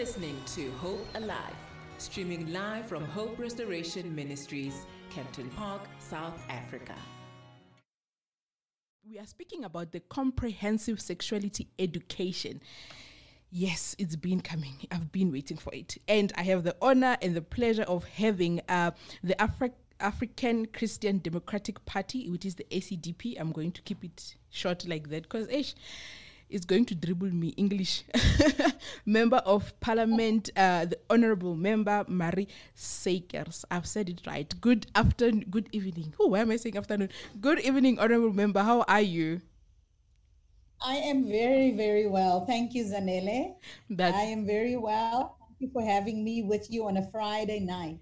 listening to Hope Alive, streaming live from Hope Restoration Ministries, Kempton Park, South Africa. We are speaking about the comprehensive sexuality education. Yes, it's been coming. I've been waiting for it. And I have the honor and the pleasure of having uh, the Afri- African Christian Democratic Party, which is the ACDP. I'm going to keep it short like that because is going to dribble me English. member of Parliament, uh, the Honorable Member Marie Sukers. I've said it right. Good afternoon, good evening. Oh, why am I saying afternoon? Good evening, Honorable Member. How are you? I am very, very well. Thank you, Zanele. That's I am very well. Thank you for having me with you on a Friday night.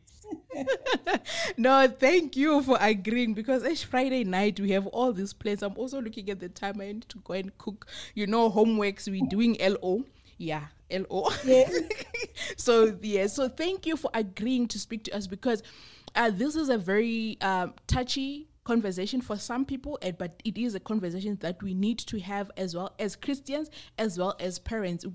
no, thank you for agreeing because each Friday night we have all these plans. I'm also looking at the time I need to go and cook, you know, homeworks. We're doing LO. Yeah, LO. Yeah. so, yeah, so thank you for agreeing to speak to us because uh, this is a very uh, touchy conversation for some people, and, but it is a conversation that we need to have as well as Christians, as well as parents.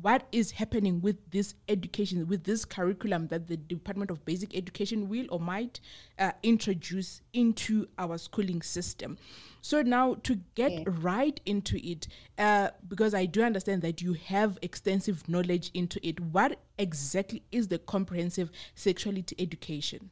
What is happening with this education, with this curriculum that the Department of Basic Education will or might uh, introduce into our schooling system? So now to get yeah. right into it, uh, because I do understand that you have extensive knowledge into it. What exactly is the comprehensive sexuality education?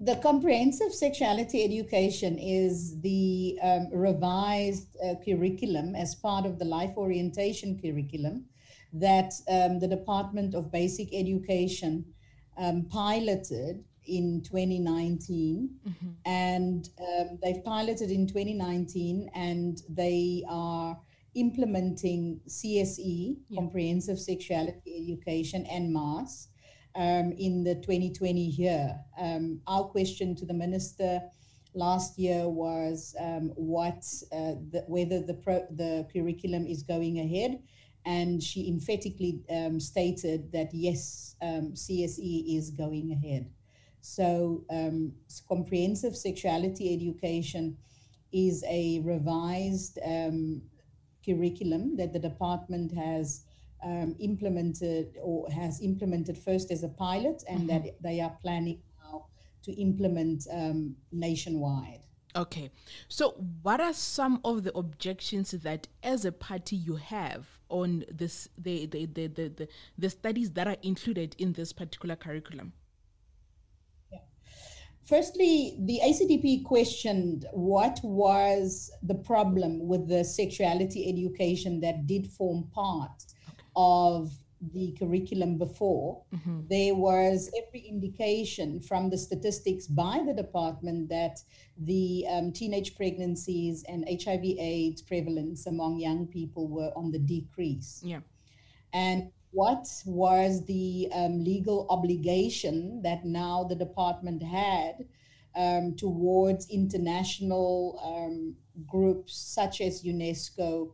The comprehensive sexuality education is the um, revised uh, curriculum as part of the life orientation curriculum that um, the Department of Basic Education um, piloted in 2019. Mm-hmm. And um, they've piloted in 2019 and they are implementing CSE, yeah. Comprehensive Sexuality Education, and MAS um, in the 2020 year. Um, our question to the minister last year was um, what uh, the, whether the pro, the curriculum is going ahead, and she emphatically um, stated that yes, um, CSE is going ahead. So um, comprehensive sexuality education is a revised curriculum that the department has um, implemented or has implemented first as a pilot, and mm-hmm. that they are planning now to implement um, nationwide. Okay, so what are some of the objections that, as a party, you have on this the the the the, the, the studies that are included in this particular curriculum? Firstly, the ACDP questioned what was the problem with the sexuality education that did form part of the curriculum before, mm-hmm. there was every indication from the statistics by the department that the um, teenage pregnancies and HIV/AIDS prevalence among young people were on the decrease. Yeah. And what was the um, legal obligation that now the department had um, towards international um, groups such as UNESCO?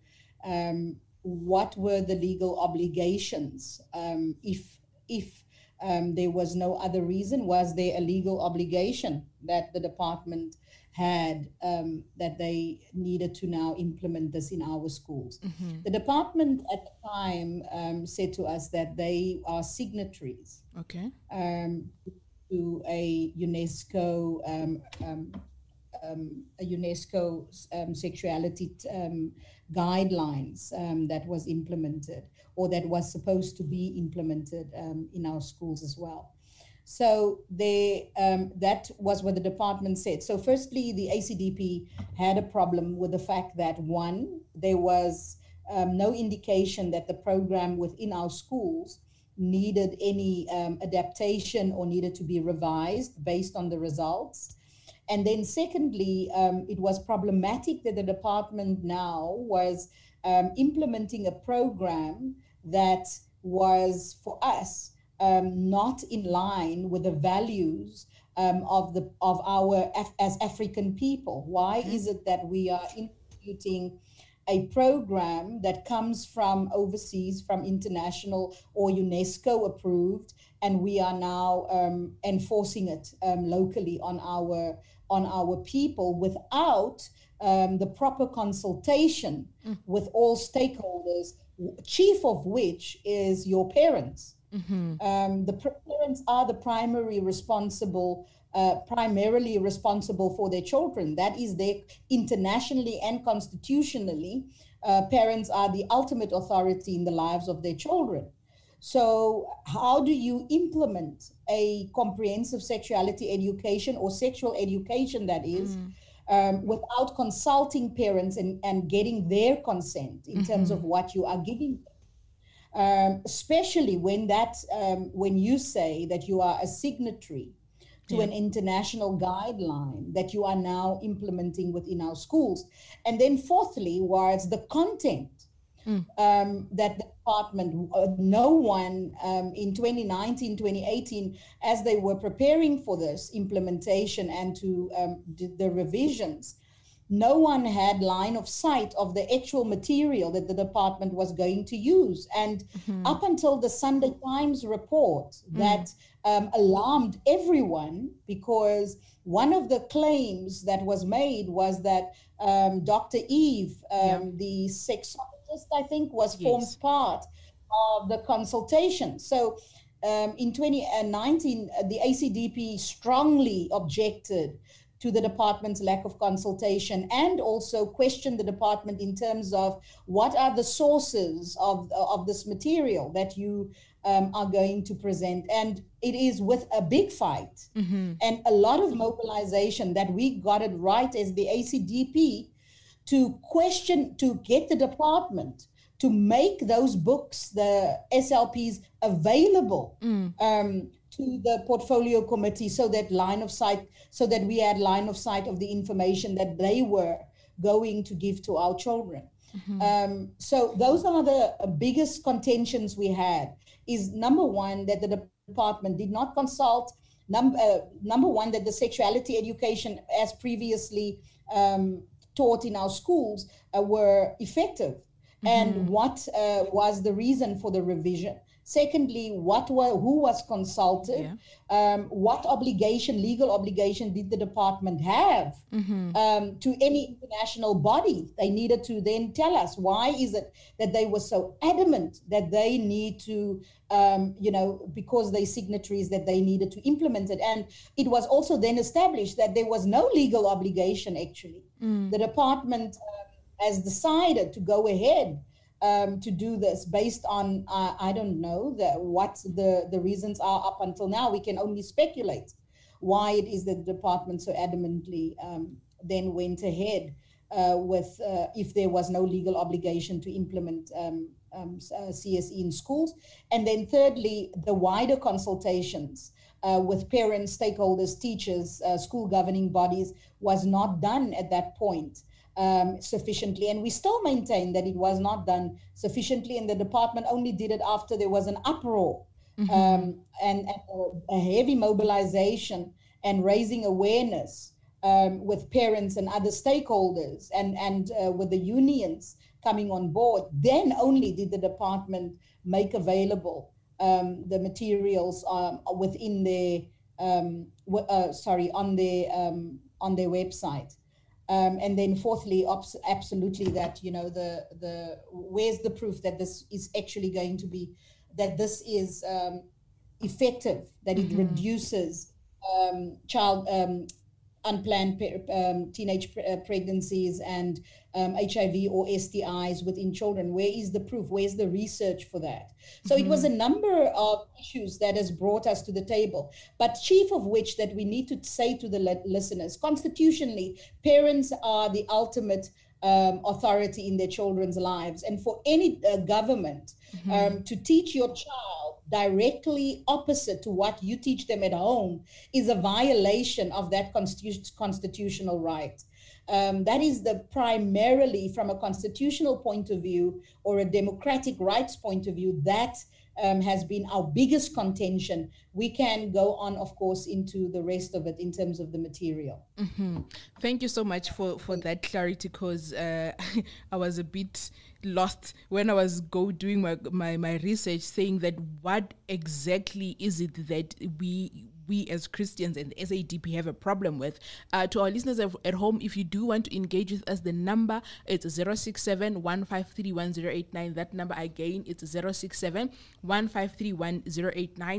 What were the legal obligations um, if if um, there was no other reason? Was there a legal obligation that the department had um, that they needed to now implement this in our schools? Mm-hmm. the department at the time um, said to us that they are signatories okay. um, to a unesco um, um, a UNESCO um, sexuality um, guidelines um, that was implemented or that was supposed to be implemented um, in our schools as well. So they, um, that was what the department said. So firstly, the ACDP had a problem with the fact that one, there was no indication that the program within our schools needed any adaptation or needed to be revised based on the results. And then, secondly, um, it was problematic that the department now was um, implementing a program that was for us um, not in line with the values um, of the of our Af- as African people. Why mm-hmm. is it that we are instituting a program that comes from overseas, from international or UNESCO approved, and we are now um, enforcing it um, locally on our on our people without um, the proper consultation mm. with all stakeholders chief of which is your parents. Um, the pr- parents are the primary responsible, uh, primarily responsible for their children. That is, their internationally and constitutionally, uh, parents are the ultimate authority in the lives of their children. So, how do you implement a comprehensive sexuality education or sexual education that is, um, without consulting parents and, and getting their consent in terms of what you are giving them? um, especially when that um, when you say that you are a signatory to an international guideline that you are now implementing within our schools. And then fourthly was the content um, that the department uh, no one um, in 2019 2018 as they were preparing for this implementation and to um, the revisions no one had line of sight of the actual material that the department was going to use. And up until the Sunday Times report that um, alarmed everyone because one of the claims that was made was that um, Dr. Eve, um, the I think, was formed part of the consultation. So um, in 2019, uh, the ACDP strongly objected to the department's lack of consultation and also questioned the department in terms of what are the sources of, of this material that you um, are going to present. And it is with a big fight and a lot of mobilization that we got it right as the ACDP to question, to get the department to make those books, the SLPs, available um, to the portfolio committee so that line of sight, so that we had line of sight of the information that they were going to give to our children. Um, so those are the biggest contentions we had. Is number one that the department did not consult. Number uh, number one that the sexuality education, as previously um, taught in our schools, uh, were effective, and what uh, was the reason for the revision. Secondly, what were who was consulted? Um, what obligation, legal obligation, did the department have um, to any international body? They needed to then tell us why is it that they were so adamant that they need to, um, you know, because they signatories that they needed to implement it. And it was also then established that there was no legal obligation. Actually, the department um, has decided to go ahead um, to do this based on uh, I don't know the, what the the reasons are up until now. We can only speculate why it is that the department so adamantly um, then went ahead uh, with uh, if there was no legal obligation to implement um, um, uh, CSE in schools, and then thirdly the wider consultations. Uh, with parents, stakeholders, teachers, uh, school governing bodies was not done at that point um, sufficiently. And we still maintain that it was not done sufficiently, and the department only did it after there was an uproar um, and, and a, a heavy mobilization and raising awareness um, with parents and other stakeholders and, and uh, with the unions coming on board. Then only did the department make available um, the materials um, within their um, uh, sorry on their um, on their website. Um, and then fourthly, absolutely that, you know, the, the, where's the proof that this is actually going to be, that this is um, effective, that it reduces um, child, um, unplanned pe- um, teenage pre- uh, pregnancies and um, HIV or STIs within children. Where is the proof? Where's the research for that? So it was a number of issues that has brought us to the table, but chief of which that we need to say to the li- listeners, constitutionally, parents are the ultimate um, authority in their children's lives, and for any uh, government um, to teach your child directly opposite to what you teach them at home is a violation of that constitu- constitutional right. Um, that is the primarily from a constitutional point of view or a democratic rights point of view that um, has been our biggest contention. We can go on, of course, into the rest of it in terms of the material. Thank you so much for, for that clarity because uh, I was a bit lost when I was go doing my, my, my research saying that what exactly is it that we we as Christians and the ACDP have a problem with. Uh, to our listeners at, home, if you do want to engage with us, the number it's 067 That number again, it's 067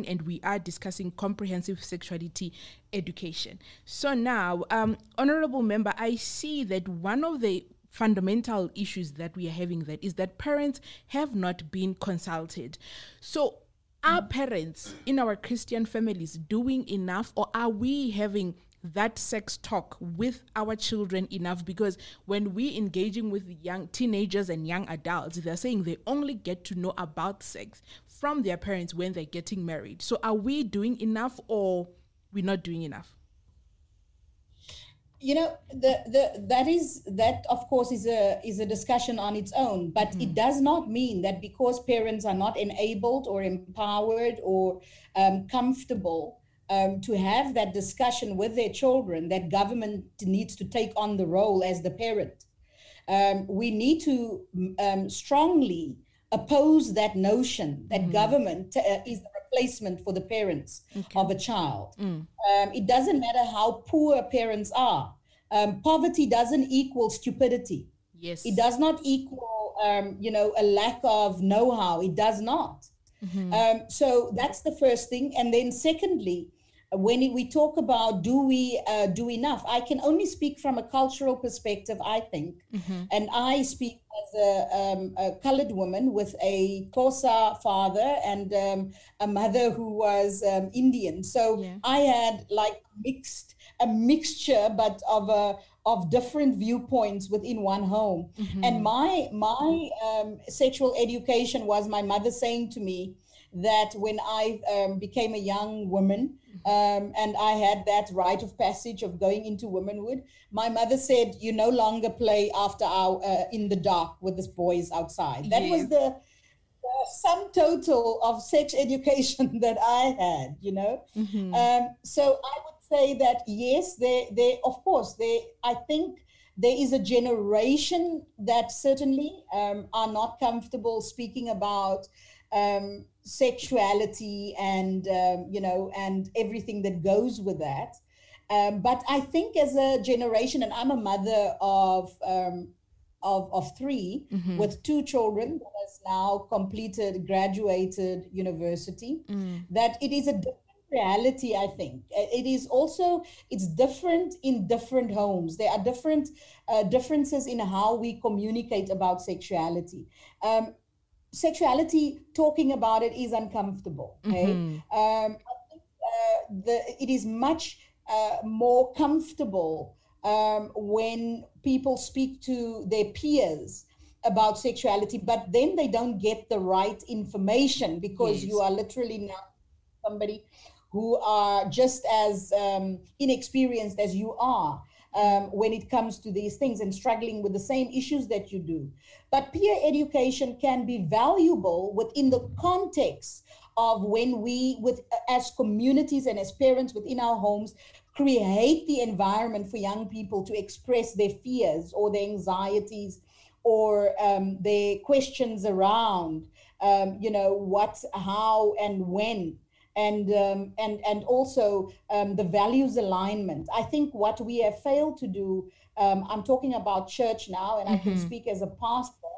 and we are discussing comprehensive sexuality education. So now, um, honorable member, I see that one of the fundamental issues that we are having that is that parents have not been consulted. So are parents in our Christian families doing enough or are we having that sex talk with our children enough? Because when we engaging with young teenagers and young adults they're saying they only get to know about sex from their parents when they're getting married. So are we doing enough or we're not doing enough you know the the that is that of course is a is a discussion on its own but mm-hmm. it does not mean that because parents are not enabled or empowered or um, comfortable um, to have that discussion with their children that government needs to take on the role as the parent um, we need to um, strongly oppose that notion that mm-hmm. government uh, is the replacement for the parents okay. of a child. Mm. Um, it doesn't matter how poor parents are. Um, poverty doesn't equal stupidity. Yes. It does not equal, um, you know, a lack of know-how. It does not. Mm-hmm. Um, so that's the first thing. And then secondly, when we talk about do we uh, do enough, I can only speak from a cultural perspective, I think. Mm-hmm. And I speak as a, um, a, colored woman with a Xhosa father and um, a mother who was um, Indian. So yeah. I had like mixed a mixture, but of a of different viewpoints within one home. Mm-hmm. And my my um, sexual education was my mother saying to me that when I um, became a young woman mm-hmm. um, and I had that rite of passage of going into womanhood, my mother said, "You no longer play after our uh, in the dark with the boys outside." That yes. was the sum total of sex education that I had, you know. Mm-hmm. Um, so I would say that yes, they, they, of course, they, I think there is a generation that certainly um, are not comfortable speaking about um, sexuality and, um, you know, and everything that goes with that. Um, but I think as a generation, and I'm a mother of, um, of, of 3 mm-hmm. with two children that has now completed, graduated university, mm. that it is a reality i think it is also it's different in different homes there are different uh, differences in how we communicate about sexuality um, sexuality talking about it is uncomfortable okay mm-hmm. um, I think, uh, the, it is much uh, more comfortable um, when people speak to their peers about sexuality but then they don't get the right information because yes. you are literally now somebody who are just as um, inexperienced as you are um, when it comes to these things and struggling with the same issues that you do. But peer education can be valuable within the context of when we, with as communities and as parents within our homes, create the environment for young people to express their fears or their anxieties or um, their questions around, um, you know, what, how, and when and um, and and also um, the values alignment. I think what we have failed to do. Um, I'm talking about church now, and mm-hmm. I can mm-hmm. speak as a pastor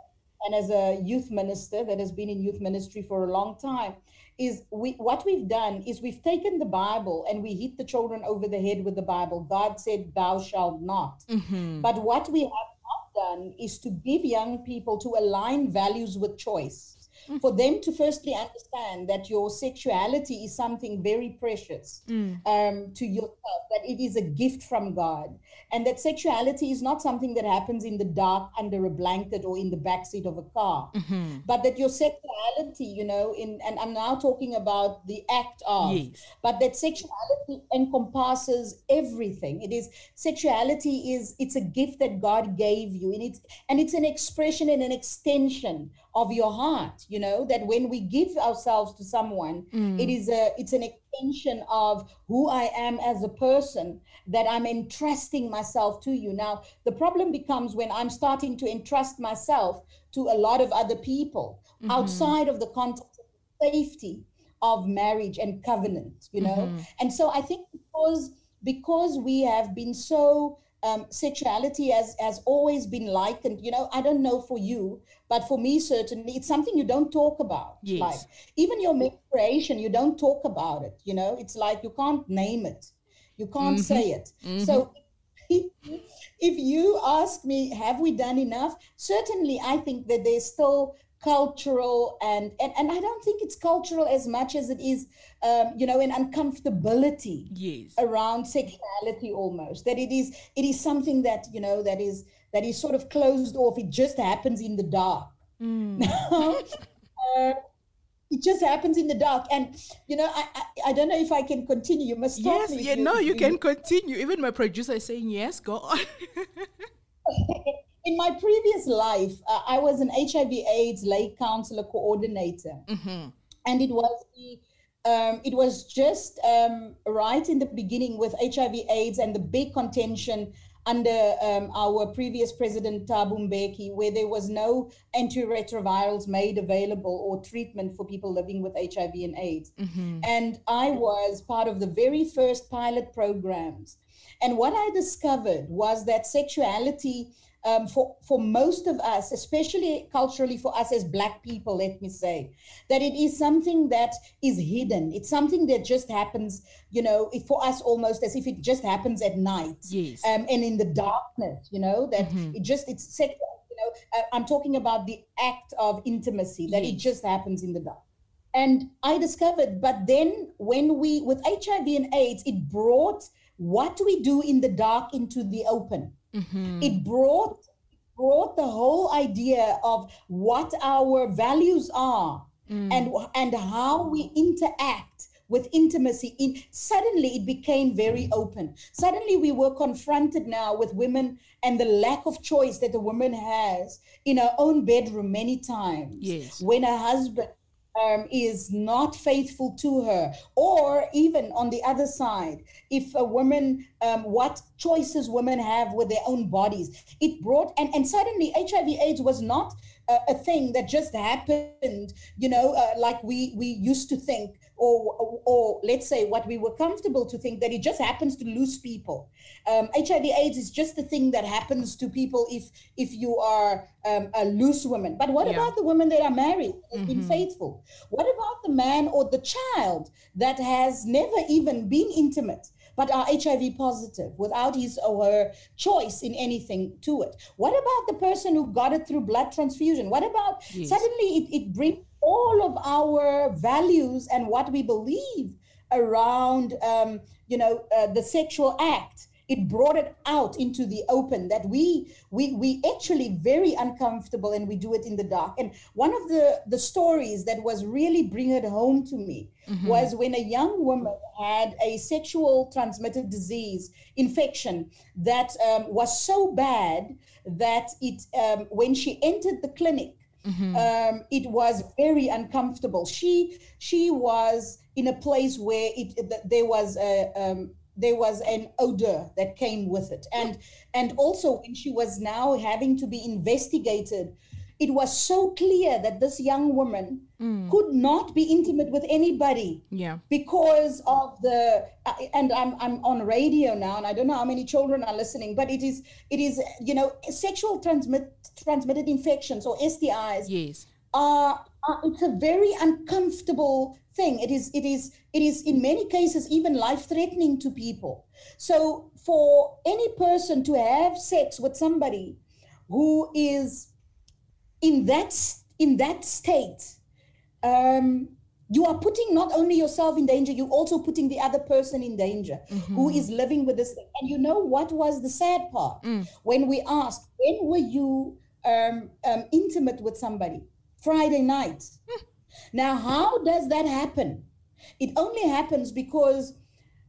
and as a youth minister that has been in youth ministry for a long time. Is we what we've done is we've taken the Bible and we hit the children over the head with the Bible. God said, "Thou shalt not." Mm-hmm. But what we have not done is to give young people to align values with choice mm. for them to firstly understand that your sexuality is something very precious mm. um, to yourself, that it is a gift from God, and that sexuality is not something that happens in the dark under a blanket or in the backseat of a car, mm-hmm. but that your sexuality, you know, in and I'm now talking about the act of, yes. but that sexuality encompasses everything. It is sexuality is it's a gift that God gave you, and it's and it's an expression and an extension of your heart you know that when we give ourselves to someone mm. it is a it's an extension of who i am as a person that i'm entrusting myself to you now the problem becomes when i'm starting to entrust myself to a lot of other people mm-hmm. outside of the context of safety of marriage and covenant, you know? And so I think because because we have been so um, sexuality has has always been likened. You know, I don't know for you, but for me certainly, it's something you don't talk about. Yes. Like even your menstruation, you don't talk about it. You know, it's like you can't name it, you can't say it. So. If, if you ask me, have we done enough? Certainly, I think that there's still cultural and and, and I don't think it's cultural as much as it is, um, you know, an uncomfortability Yes. around sexuality almost that it is it is something that you know that is that is sort of closed off it just happens in the dark Uh, it just happens in the dark and you know I, I i don't know if i can continue you must stop Yes, me yeah, no, you if can continue. Even my producer is saying yes, go on. in my previous life uh, i was an hiv aids lay counselor coordinator and it was the um, it was just um, right in the beginning with HIV AIDS and the big contention under um, our previous president Thabo Mbeki, where there was no antiretrovirals made available or treatment for people living with HIV and AIDS. And I was part of the very first pilot programs. And what I discovered was that sexuality um, for for most of us, especially culturally for us as Black people, let me say, that it is something that is hidden. It's something that just happens, you know, it, for us almost as if it just happens at night, Yes. um, and in the darkness, you know, that it just it's sexual. You know, uh, I'm talking about the act of intimacy that it just happens in the dark. And I discovered, but then when we, with HIV and AIDS, it brought what we do in the dark into the open. Mm-hmm. It brought brought the whole idea of what our values are mm. and and how we interact with intimacy in suddenly it became very open. Suddenly we were confronted now with women and the lack of choice that a woman has in her own bedroom many times. Yes. when her husband um, is not faithful to her, or even on the other side, if a woman, um, what choices women have with their own bodies, it brought and and suddenly HIV/AIDS was not a, a thing that just happened, you know, uh, like we we used to think, or, or or let's say what we were comfortable to think that it just happens to loose people. Um, HIV/AIDS is just the thing that happens to people if if you are um, a loose woman. But what Yeah. about the women that are married, have been faithful? What about the man or the child that has never even been intimate? But are HIV positive without his or her choice in anything to it? What about the person who got it through blood transfusion? What about Yes. suddenly it, it brings all of our values and what we believe around, um, you know, uh, the sexual act. It brought it out into the open that we we we actually very uncomfortable and we do it in the dark. And one of the the stories that was really bring it home to me was when a young woman had a sexual transmitted disease infection that um, was so bad that it um, when she entered the clinic um, it was very uncomfortable. She she was in a place where it th- there was a um, there was an odor that came with it, and and also when she was now having to be investigated, it was so clear that this young woman could not be intimate with anybody Yeah. because of the uh, and I'm I'm on radio now and I don't know how many children are listening but it is it is you know sexual transmit transmitted infections or STIs Yes. are, are it's a very uncomfortable thing it is it is it is in many cases even life threatening to people so for any person to have sex with somebody who is in that in that state um, you are putting not only yourself in danger, you're also putting the other person in danger who is living with this thing. And you know what was the sad part? When we asked, when were you um, um, intimate with somebody? Friday night. now, how does that happen? It only happens because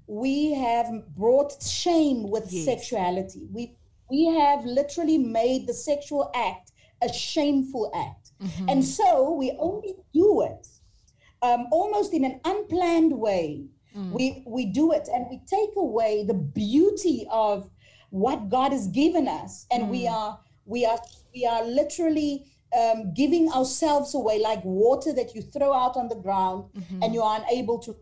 we have brought shame with Yes. sexuality. We we have literally made the sexual act a shameful act, and so we only do it um, almost in an unplanned way. We we do it, and we take away the beauty of what God has given us, and we are we are we are literally um, giving ourselves away like water that you throw out on the ground Mm-hmm. and you are unable to.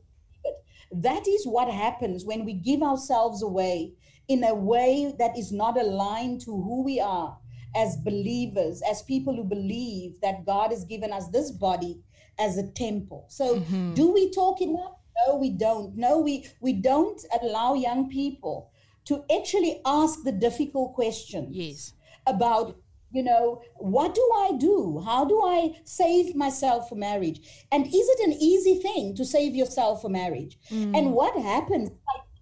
That is what happens when we give ourselves away in a way that is not aligned to who we are as believers, as people who believe that God has given us this body as a temple. So, Mm-hmm. do we talk enough? No, we don't. No, we we don't allow young people to actually ask the difficult questions Yes. about you know what do i do how do i save myself for marriage and is it an easy thing to save yourself for marriage and what happens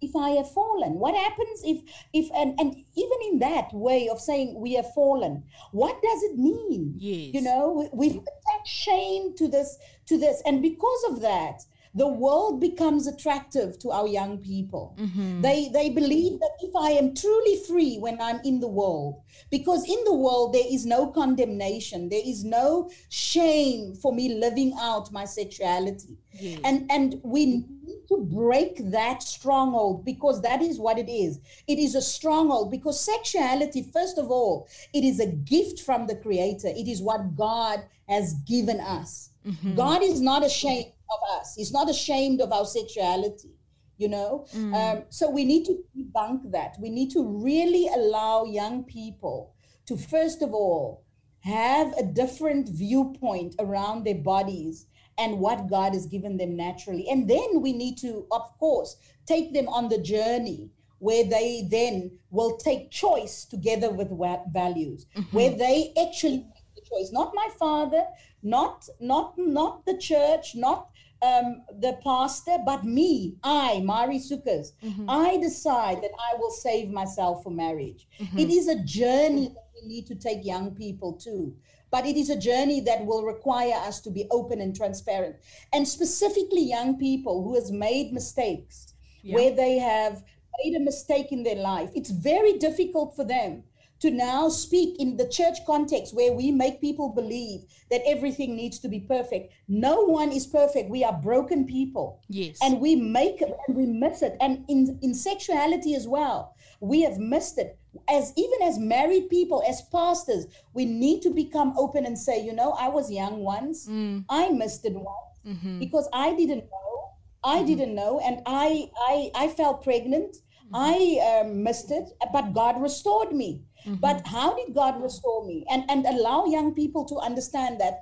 if i have fallen? What happens if if and, and even in that way of saying we have fallen what does it mean? Yes. you know we- we've attached shame to this to this. And because of that the world becomes attractive to our young people. Mm-hmm. They they believe that if i am truly free when i'm in the world because in the world there is no condemnation there is no shame for me living out my sexuality. Yes. and and we need to break that stronghold because that is what it is. It is a stronghold because sexuality first of all it is a gift from the creator. It is what god has given us. Mm-hmm. God is not ashamed of us. He's not ashamed of our sexuality you know? Um, so we need to debunk that. We need to really allow young people to first of all have a different viewpoint around their bodies and what God has given them naturally. And then we need to, of course, take them on the journey where they then will take choice together with values, where they actually choice. Not my father, not not not the church, not um, the pastor, but me, I, Marie Sukers. I decide that I will save myself for marriage. It is a journey that we need to take young people to. But it is a journey that will require us to be open and transparent. And specifically young people who has made mistakes, where they have made a mistake in their life. It's very difficult for them to now speak in the church context where we make people believe that everything needs to be perfect. No one is perfect. We are broken people. Yes. And we make it and we miss it. And in, in sexuality as well, we have missed it. As even as married people, as pastors, we need to become open and say, you know, I was young once. Mm. I missed it once mm-hmm. because I didn't know. I mm-hmm. didn't know, and I I I fell pregnant. Mm-hmm. I um, missed it, but God restored me. Mm-hmm. But how did God restore me? And and allow young people to understand that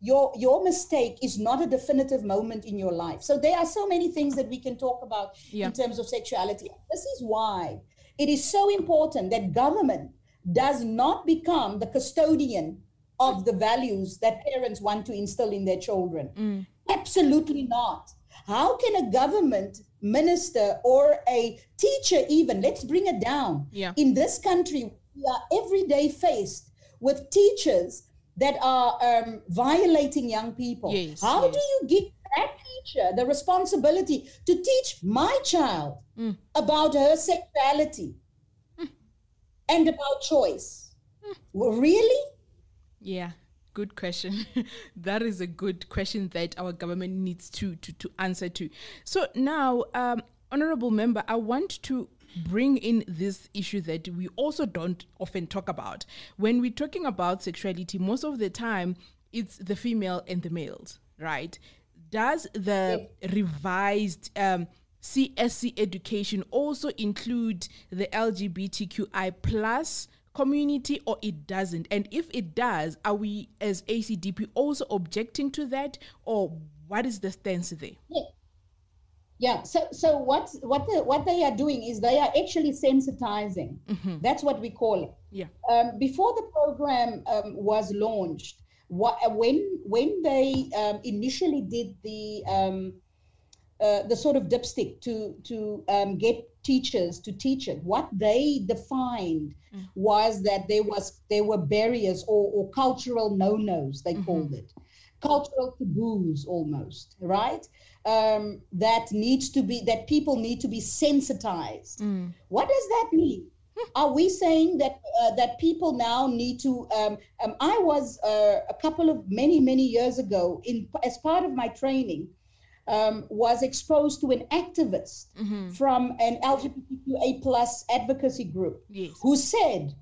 your your mistake is not a definitive moment in your life. So there are so many things that we can talk about Yeah. in terms of sexuality. This is why it is so important that government does not become the custodian of the values that parents want to instill in their children. Mm. Absolutely not. How can a government minister or a teacher even let's bring it down Yeah. in this country we are every day faced with teachers that are um, violating young people Yes, how yes. do you give that teacher the responsibility to teach my child Mm. about her sexuality and about choice well, really Yeah, good question. that is a good question that our government needs to to, to answer to. So now, um, honorable member, I want to bring in this issue that we also don't often talk about. When we're talking about sexuality, most of the time it's the female and the males, right? Does the revised um, CSC education also include the LGBTQI plus community or it doesn't? And if it does, are we as ACDP also objecting to that or what is the stance there? Yeah. Yeah. So so what what the, what they are doing is they are actually sensitizing. That's what we call it. Yeah. Um, before the program um, was launched, what, when when they um, initially did the um, uh, the sort of dipstick to to um, get teachers to teach it, what they defined was that there was there were barriers or, or cultural no-nos they called it, cultural taboos almost, right? Um, that needs to be that people need to be sensitized. What does that mean? Are we saying that uh, that people now need to? Um, um, I was uh, a couple of many many years ago in as part of my training um, was exposed to an activist from an LGBTQA plus advocacy group Yes. who said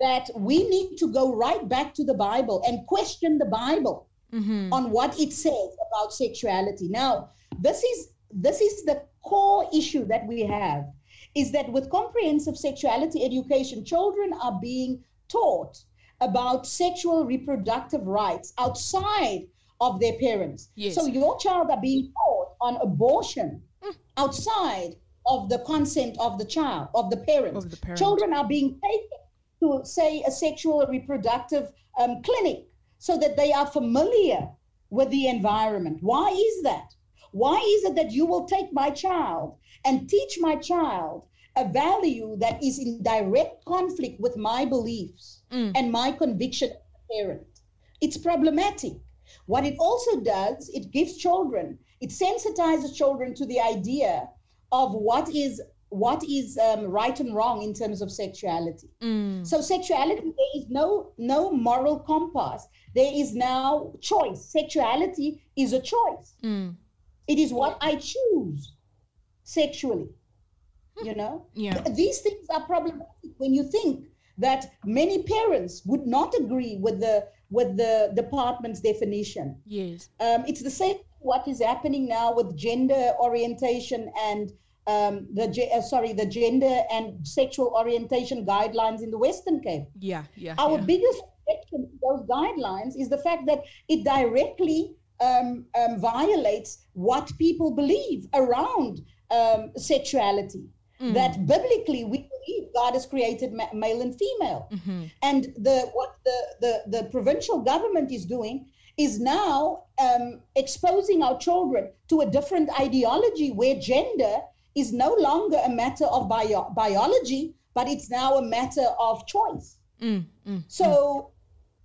that we need to go right back to the Bible and question the Bible Mm-hmm. on what it says about sexuality. Now, this is this is the core issue that we have is that with comprehensive sexuality education, children are being taught about sexual reproductive rights outside of their parents. Yes. So your child are being taught on abortion outside of the consent of the child, of the parents. Of the parent. Children are being taken to, say, a sexual reproductive um, clinic so that they are familiar with the environment. Why is that? Why is it that you will take my child and teach my child a value that is in direct conflict with my beliefs mm. and my conviction as a parent? It's problematic. What it also does, it gives children, it sensitizes children to the idea of what is what is um, right and wrong in terms of sexuality. So sexuality, there is no no moral compass. There is now choice. Sexuality is a choice. It is what I choose sexually. You know, Yeah. These things are problematic when you think that many parents would not agree with the with the department's definition. Yes. Um, it's the same what is happening now with gender orientation and um, the uh, sorry the gender and sexual orientation guidelines in the Western Cape. Yeah. Yeah. Our yeah. biggest objection to those guidelines is the fact that it directly um, um, violates what people believe around um, sexuality. That biblically we believe God has created ma- male and female, and the what the, the the provincial government is doing is now um, exposing our children to a different ideology where gender is no longer a matter of bio- biology, but it's now a matter of choice. So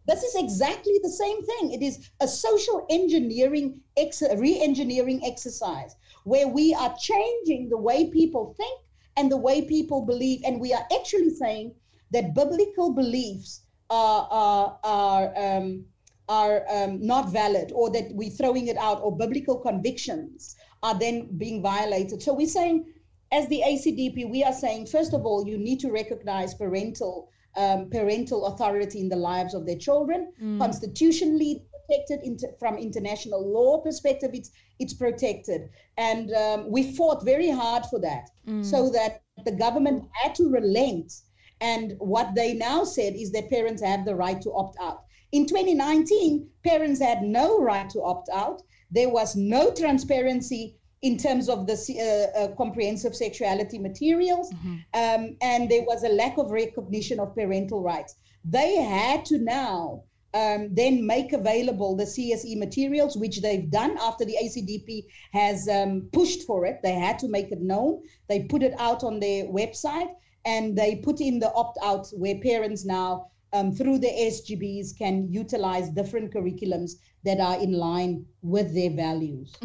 this is exactly the same thing. It is a social engineering, ex- re-engineering exercise where we are changing the way people think and the way people believe, and we are actually saying that biblical beliefs are are are um, are um, not valid, or that we're throwing it out, or biblical convictions are then being violated. So we're saying, as the ACDP, we are saying, first of all, you need to recognize parental um, parental authority in the lives of their children, constitutionally protected inter- from international law perspective. It's it's protected, and um, we fought very hard for that, so that the government had to relent. And what they now said is that parents have the right to opt out. In 2019, parents had no right to opt out. There was no transparency in terms of the uh, uh, comprehensive sexuality materials, um, and there was a lack of recognition of parental rights. They had to now um, then make available the CSE materials, which they've done after the ACDP has um, pushed for it. They had to make it known. They put it out on their website and they put in the opt out where parents now, um, through the SGBs, can utilize different curriculums that are in line with their values.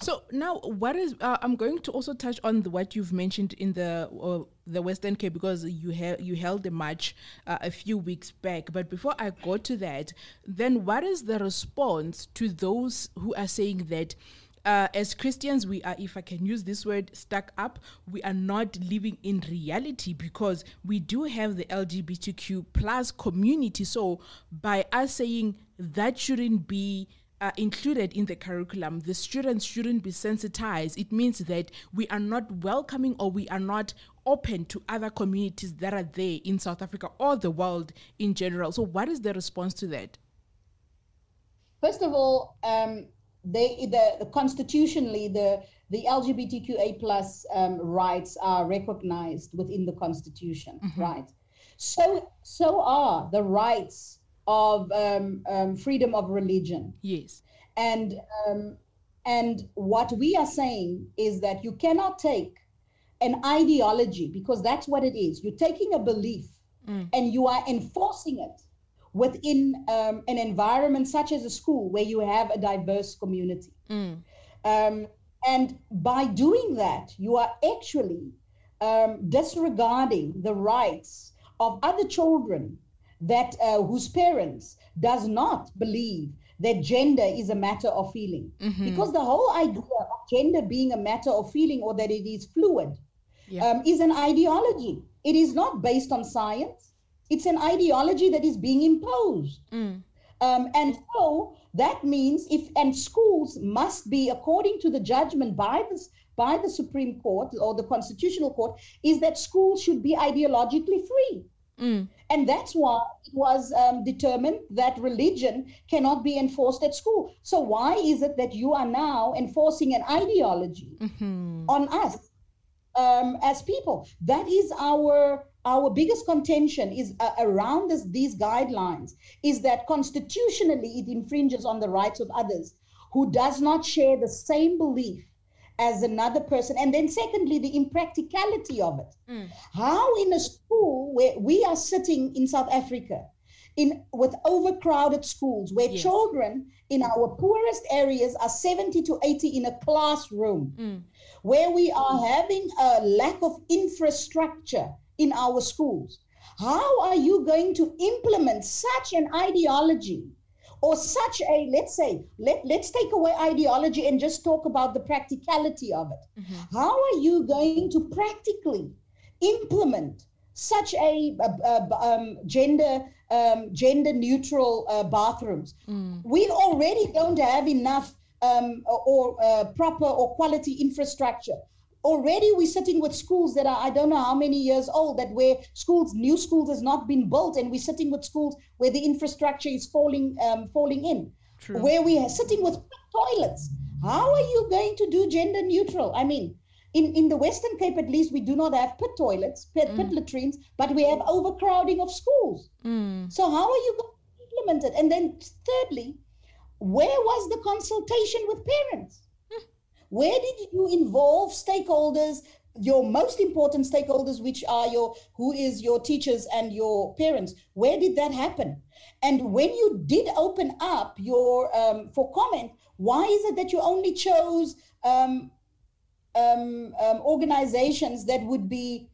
So now, what is? Uh, I'm going to also touch on the, what you've mentioned in the uh, the Western Cape because you ha- you held a march uh, a few weeks back. But before I go to that, then what is the response to those who are saying that? Uh, as Christians, we are, if I can use this word, stuck up. We are not living in reality because we do have the LGBTQ plus community. So by us saying that shouldn't be uh, included in the curriculum, the students shouldn't be sensitized. It means that we are not welcoming or we are not open to other communities that are there in South Africa or the world in general. So, what is the response to that? First of all, um, they the, the constitutionally the the LGBTQA plus um, rights are recognized within the constitution, right? So so are the rights of um, um, freedom of religion, Yes. and um, and what we are saying is that you cannot take an ideology because that's what it is. You're taking a belief and you are enforcing it within um, an environment such as a school where you have a diverse community. Um, and by doing that, you are actually um, disregarding the rights of other children that uh, whose parents does not believe that gender is a matter of feeling. Because the whole idea of gender being a matter of feeling or that it is fluid Yeah. um, is an ideology. It is not based on science It's an ideology that is being imposed. Mm. Um, and so that means if and schools must be, according to the judgment by the by the Supreme Court or the Constitutional Court, is that schools should be ideologically free. Mm. And that's why it was um, determined that religion cannot be enforced at school. So why is it that you are now enforcing an ideology Mhm. on us um, as people? That is our our biggest contention is uh, around this, these guidelines is that constitutionally it infringes on the rights of others who does not share the same belief as another person and then secondly the impracticality of it Mm. how in a school where we are sitting in south africa in with overcrowded schools where Yes. children in our poorest areas are 70 to 80 in a classroom Mm. where we are having a lack of infrastructure in our schools. How are you going to implement such an ideology or such a, let's say, let, let's take away ideology and just talk about the practicality of it. How are you going to practically implement such a, a- a- um, gender um, gender neutral uh, bathrooms? We already don't have enough um, or uh, proper or quality infrastructure. Already we're sitting with schools that are I don't know how many years old that where schools new schools has not been built and we're sitting with schools where the infrastructure is falling um, falling in True. where we are sitting with toilets. How are you going to do gender neutral? I mean, in, in the Western Cape, at least, we do not have pit toilets, pit, pit latrines, but we have overcrowding of schools. Mm. So, how are you going to implement it? And then, thirdly, where was the consultation with parents? Where did you involve stakeholders, your most important stakeholders, which are your who is your teachers and your parents? Where did that happen? And when you did open up your um, for comment, why is it that you only chose um, um, um, organizations that would be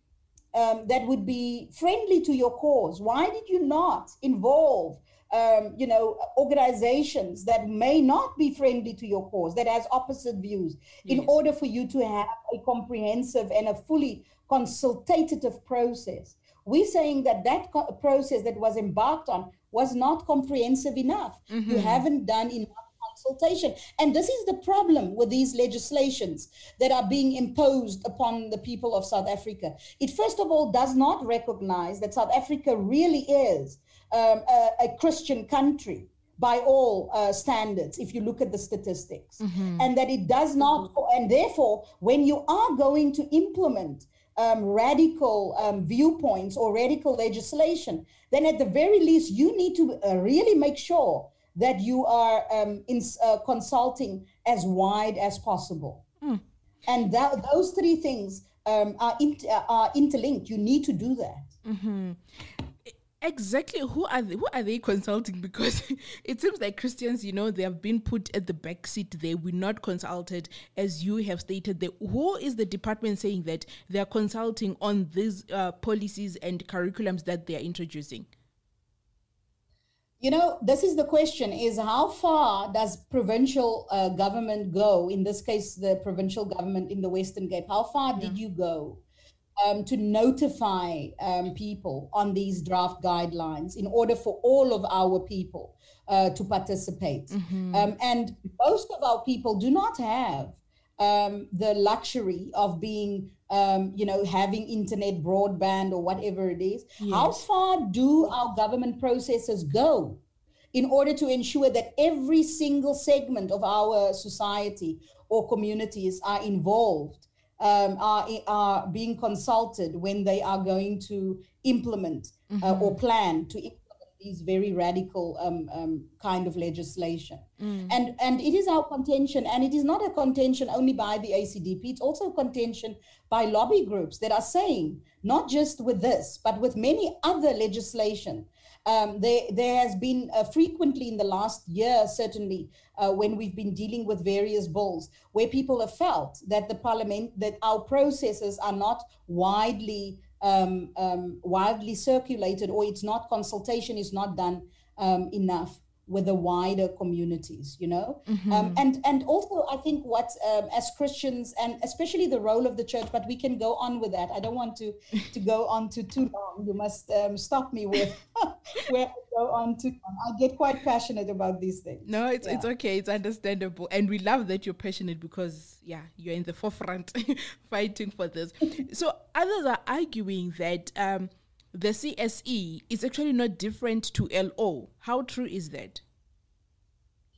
um, that would be friendly to your cause? Why did you not involve, um, you know, organizations that may not be friendly to your cause, that has opposite views, in order for you to have a comprehensive and a fully consultative process? We're saying that that co- process that was embarked on was not comprehensive enough. You haven't done enough consultation. And this is the problem with these legislations that are being imposed upon the people of South Africa. It, first of all, does not recognize that South Africa really is um, a, a Christian country by all uh, standards, if you look at the statistics, and that it does not, and therefore, when you are going to implement um, radical um, viewpoints or radical legislation, then at the very least, you need to uh, really make sure that you are um, in, uh, consulting as wide as possible. And that, those three things um, are, int- are interlinked. You need to do that. Exactly. Who are they, who are they consulting? Because it seems like Christians, you know, they have been put at the back seat. They were not consulted, as you have stated. They, who is the department saying that they are consulting on these uh, policies and curriculums that they are introducing? You know, this is the question: is how far does provincial uh, government go? In this case, the provincial government in the Western Cape. How far did you go um, to notify um, people on these draft guidelines in order for all of our people uh, to participate? Um, and most of our people do not have um, the luxury of being, um, you know, having internet broadband or whatever it is. How far do our government processes go in order to ensure that every single segment of our society or communities are involved, um, are, are being consulted when they are going to implement uh, or plan to implement these very radical um, um, kind of legislation. And, and it is our contention, and it is not a contention only by the ACDP, it's also a contention by lobby groups that are saying, not just with this, but with many other legislation, um, there, there has been uh, frequently in the last year, certainly, uh, when we've been dealing with various bills, where people have felt that the parliament, that our processes are not widely, um, um, widely circulated, or it's not consultation is not done um, enough with the wider communities you know? Mm-hmm. um, and and also i think what um, as christians and especially the role of the church but we can go on with that. I don't want to to go on to too long. You must um, stop me with where i go on to i get quite passionate about these things. No it's yeah. it's okay. It's understandable. And we love that you're passionate because yeah you're in the forefront fighting for this. So others are arguing that um the CSE is actually not different to LO. How true is that?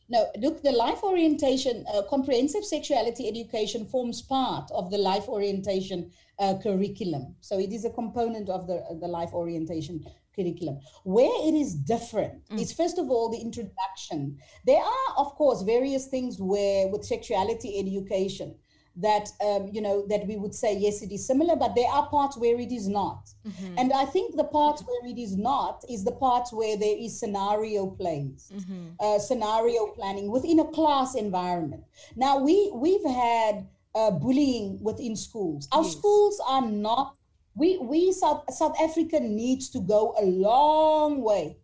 No, look, the life orientation, uh, comprehensive sexuality education forms part of the life orientation uh, curriculum. So it is a component of the, the life orientation curriculum. Where it is different mm. is, first of all, the introduction. There are, of course, various things where with sexuality education, that um, you know that we would say yes it is similar but there are parts where it is not mm-hmm. and i think the parts where it is not is the parts where there is scenario plays mm-hmm. uh, scenario planning within a class environment now we we've had uh, bullying within schools our yes. schools are not we we south south africa needs to go a long way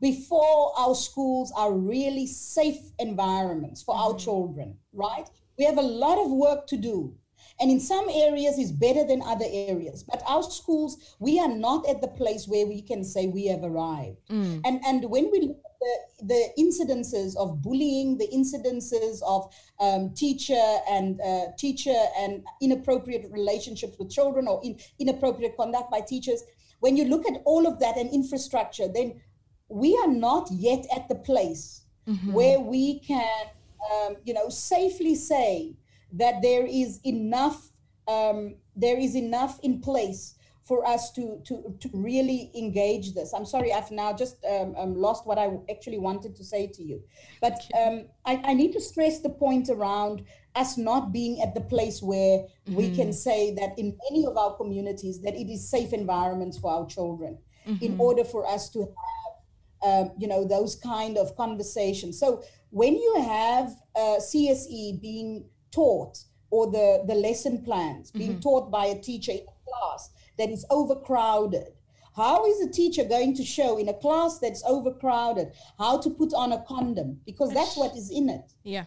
before our schools are really safe environments for mm-hmm. our children right we have a lot of work to do. And in some areas is better than other areas. But our schools, we are not at the place where we can say we have arrived. Mm. And and when we look at the, the incidences of bullying, the incidences of um, teacher and uh, teacher and inappropriate relationships with children or in, inappropriate conduct by teachers, when you look at all of that and infrastructure, then we are not yet at the place mm-hmm. where we can um, you know, safely say that there is enough, um, there is enough in place for us to to to really engage this. I'm sorry, I've now just um, um, lost what I actually wanted to say to you, but um, I, I, need to stress the point around us not being at the place where mm-hmm. we can say that in any of our communities that it is safe environments for our children, mm-hmm. in order for us to have, um, you know, those kind of conversations. So when you have uh, CSE being taught or the, the lesson plans being mm-hmm. taught by a teacher in a class that is overcrowded, how is a teacher going to show in a class that's overcrowded how to put on a condom? Because that's what is in it. Yeah.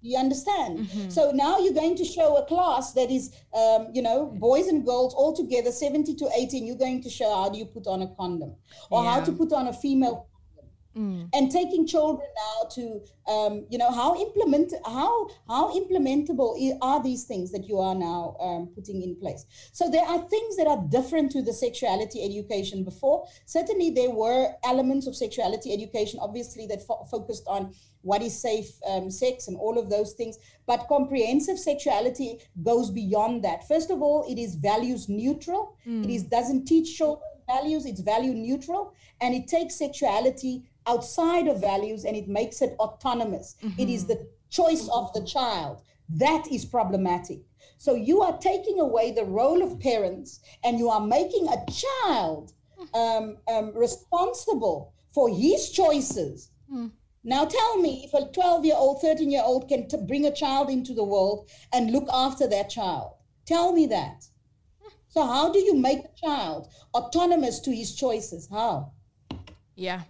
You understand? Mm-hmm. So now you're going to show a class that is, um, you know, boys and girls all together, 70 to 18. You're going to show how do you put on a condom or yeah. how to put on a female Mm. and taking children now to um, you know how implement how how implementable are these things that you are now um, putting in place. So there are things that are different to the sexuality education before. Certainly there were elements of sexuality education obviously that fo- focused on what is safe um, sex and all of those things. But comprehensive sexuality goes beyond that. First of all it is values neutral. Mm. it is doesn't teach children values. It's value neutral. And it takes sexuality outside of values and it makes it autonomous. Mm-hmm. It is the choice of the child. That is problematic. So you are taking away the role of parents and you are making a child um, um, responsible for his choices. Mm. Now tell me if a 12 year old, 13 year old can t- bring a child into the world and look after that child. Tell me that. So, how do you make a child autonomous to his choices? How? Yeah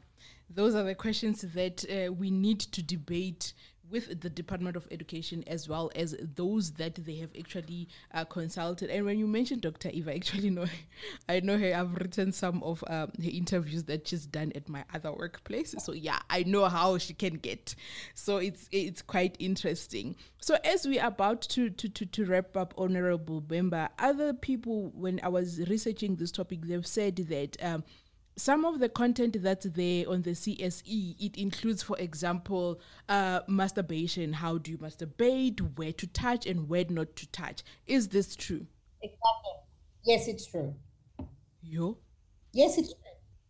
those are the questions that uh, we need to debate with the Department of Education as well as those that they have actually uh, consulted. And when you mentioned Dr. Eva, actually know I know her. I've written some of um, interviews that she's done at my other workplace. So yeah, I know how she can get. So it's it's quite interesting. So as we are about to to to, to wrap up, Honorable Member, other people when I was researching this topic, they've said that. Um, some of the content that's there on the CSE, it includes, for example, uh, masturbation. How do you masturbate? Where to touch and where not to touch? Is this true? Exactly. Yes, it's true. Yo. Yes, it's true.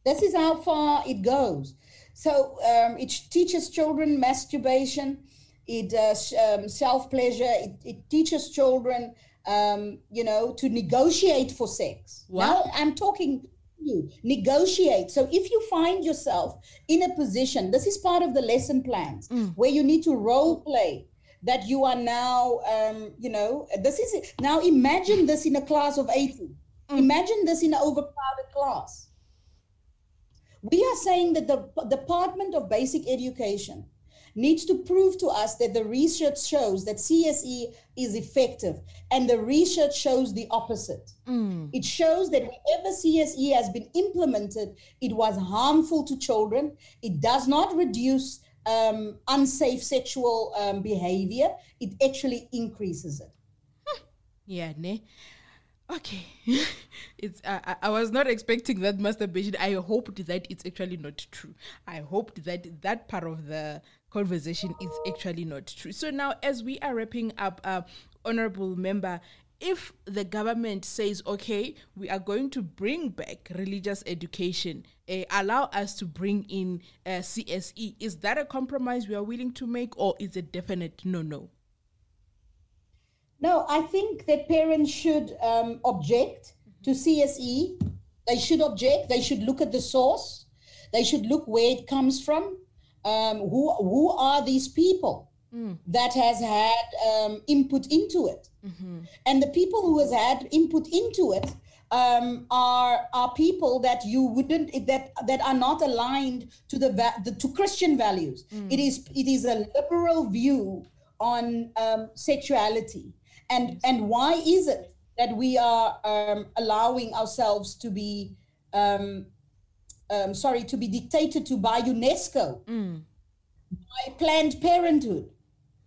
This is how far it goes. So um, it teaches children masturbation. It does um, self pleasure. It, it, teaches children, um, you know, to negotiate for sex. What? Now I'm talking you negotiate so if you find yourself in a position this is part of the lesson plans mm. where you need to role play that you are now um, you know this is it. now imagine this in a class of 80 mm. imagine this in an overcrowded class We are saying that the Department of Basic Education needs to prove to us that the research shows that CSE is effective, and the research shows the opposite. It shows that whenever CSE has been implemented, it was harmful to children. It does not reduce um, unsafe sexual um, behavior, it actually increases it. Yeah, ne. Okay, it's. I I- I was not expecting that masturbation. I hoped that it's actually not true. I hoped that that part of the conversation is actually not true. So now, as we are wrapping up, uh, honorable member, if the government says, okay, we are going to bring back religious education, uh, allow us to bring in uh, CSE, is that a compromise we are willing to make, or is it definite no no? No, I think that parents should um, object to CSE. They should object. They should look at the source. They should look where it comes from. Um, who who are these people that has had um, input into it? And the people who has had input into it um, are are people that you wouldn't that that are not aligned to the, the to Christian values. It is it is a liberal view on um, sexuality, and and why is it that we are um, allowing ourselves to be um, um, sorry to be dictated to by UNESCO, by Planned Parenthood?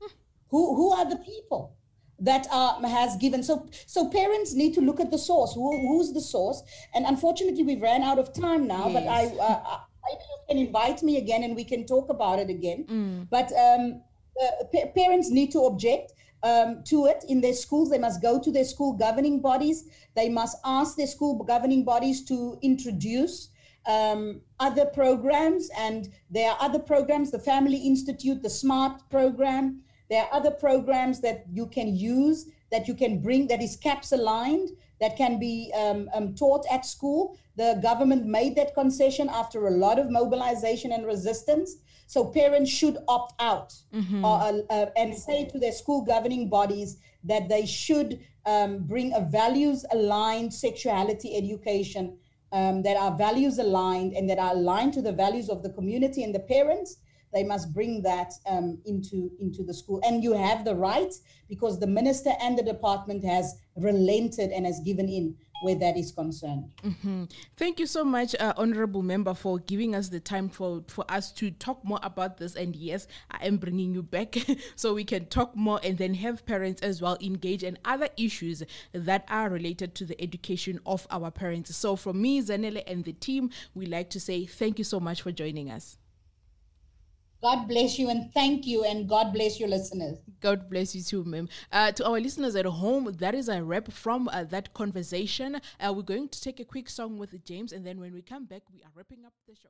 Who who are the people? that uh, has given so so parents need to look at the source. Who, who's the source? And unfortunately we've ran out of time now but i uh, I- maybe you can invite me again and we can talk about it again. But um, uh, pa- parents need to object um, to it in their schools. They must go to their school governing bodies. They must ask their school governing bodies to introduce um, other programs and there are other programs the family institute the smart program there are other programs that you can use that you can bring that is CAPS aligned that can be um, um, taught at school. The government made that concession after a lot of mobilization and resistance. So parents should opt out uh, uh, and say to their school governing bodies that they should um, bring a values aligned sexuality education um, that are values aligned and that are aligned to the values of the community and the parents they must bring that um, into into the school. And you have the right because the minister and the department has relented and has given in where that is concerned Thank you so much, uh, Honorable Member, for giving us the time for, for us to talk more about this. And yes, I am bringing you back so we can talk more and then have parents as well engage in other issues that are related to the education of our parents. So, from me, Zanele, and the team, we like to say thank you so much for joining us. God bless you and thank you and god bless your listeners God bless you too, ma'am. Uh, to our listeners at home, that is a wrap from uh, that conversation. Uh, we're going to take a quick song with James, and then when we come back, we are wrapping up the show.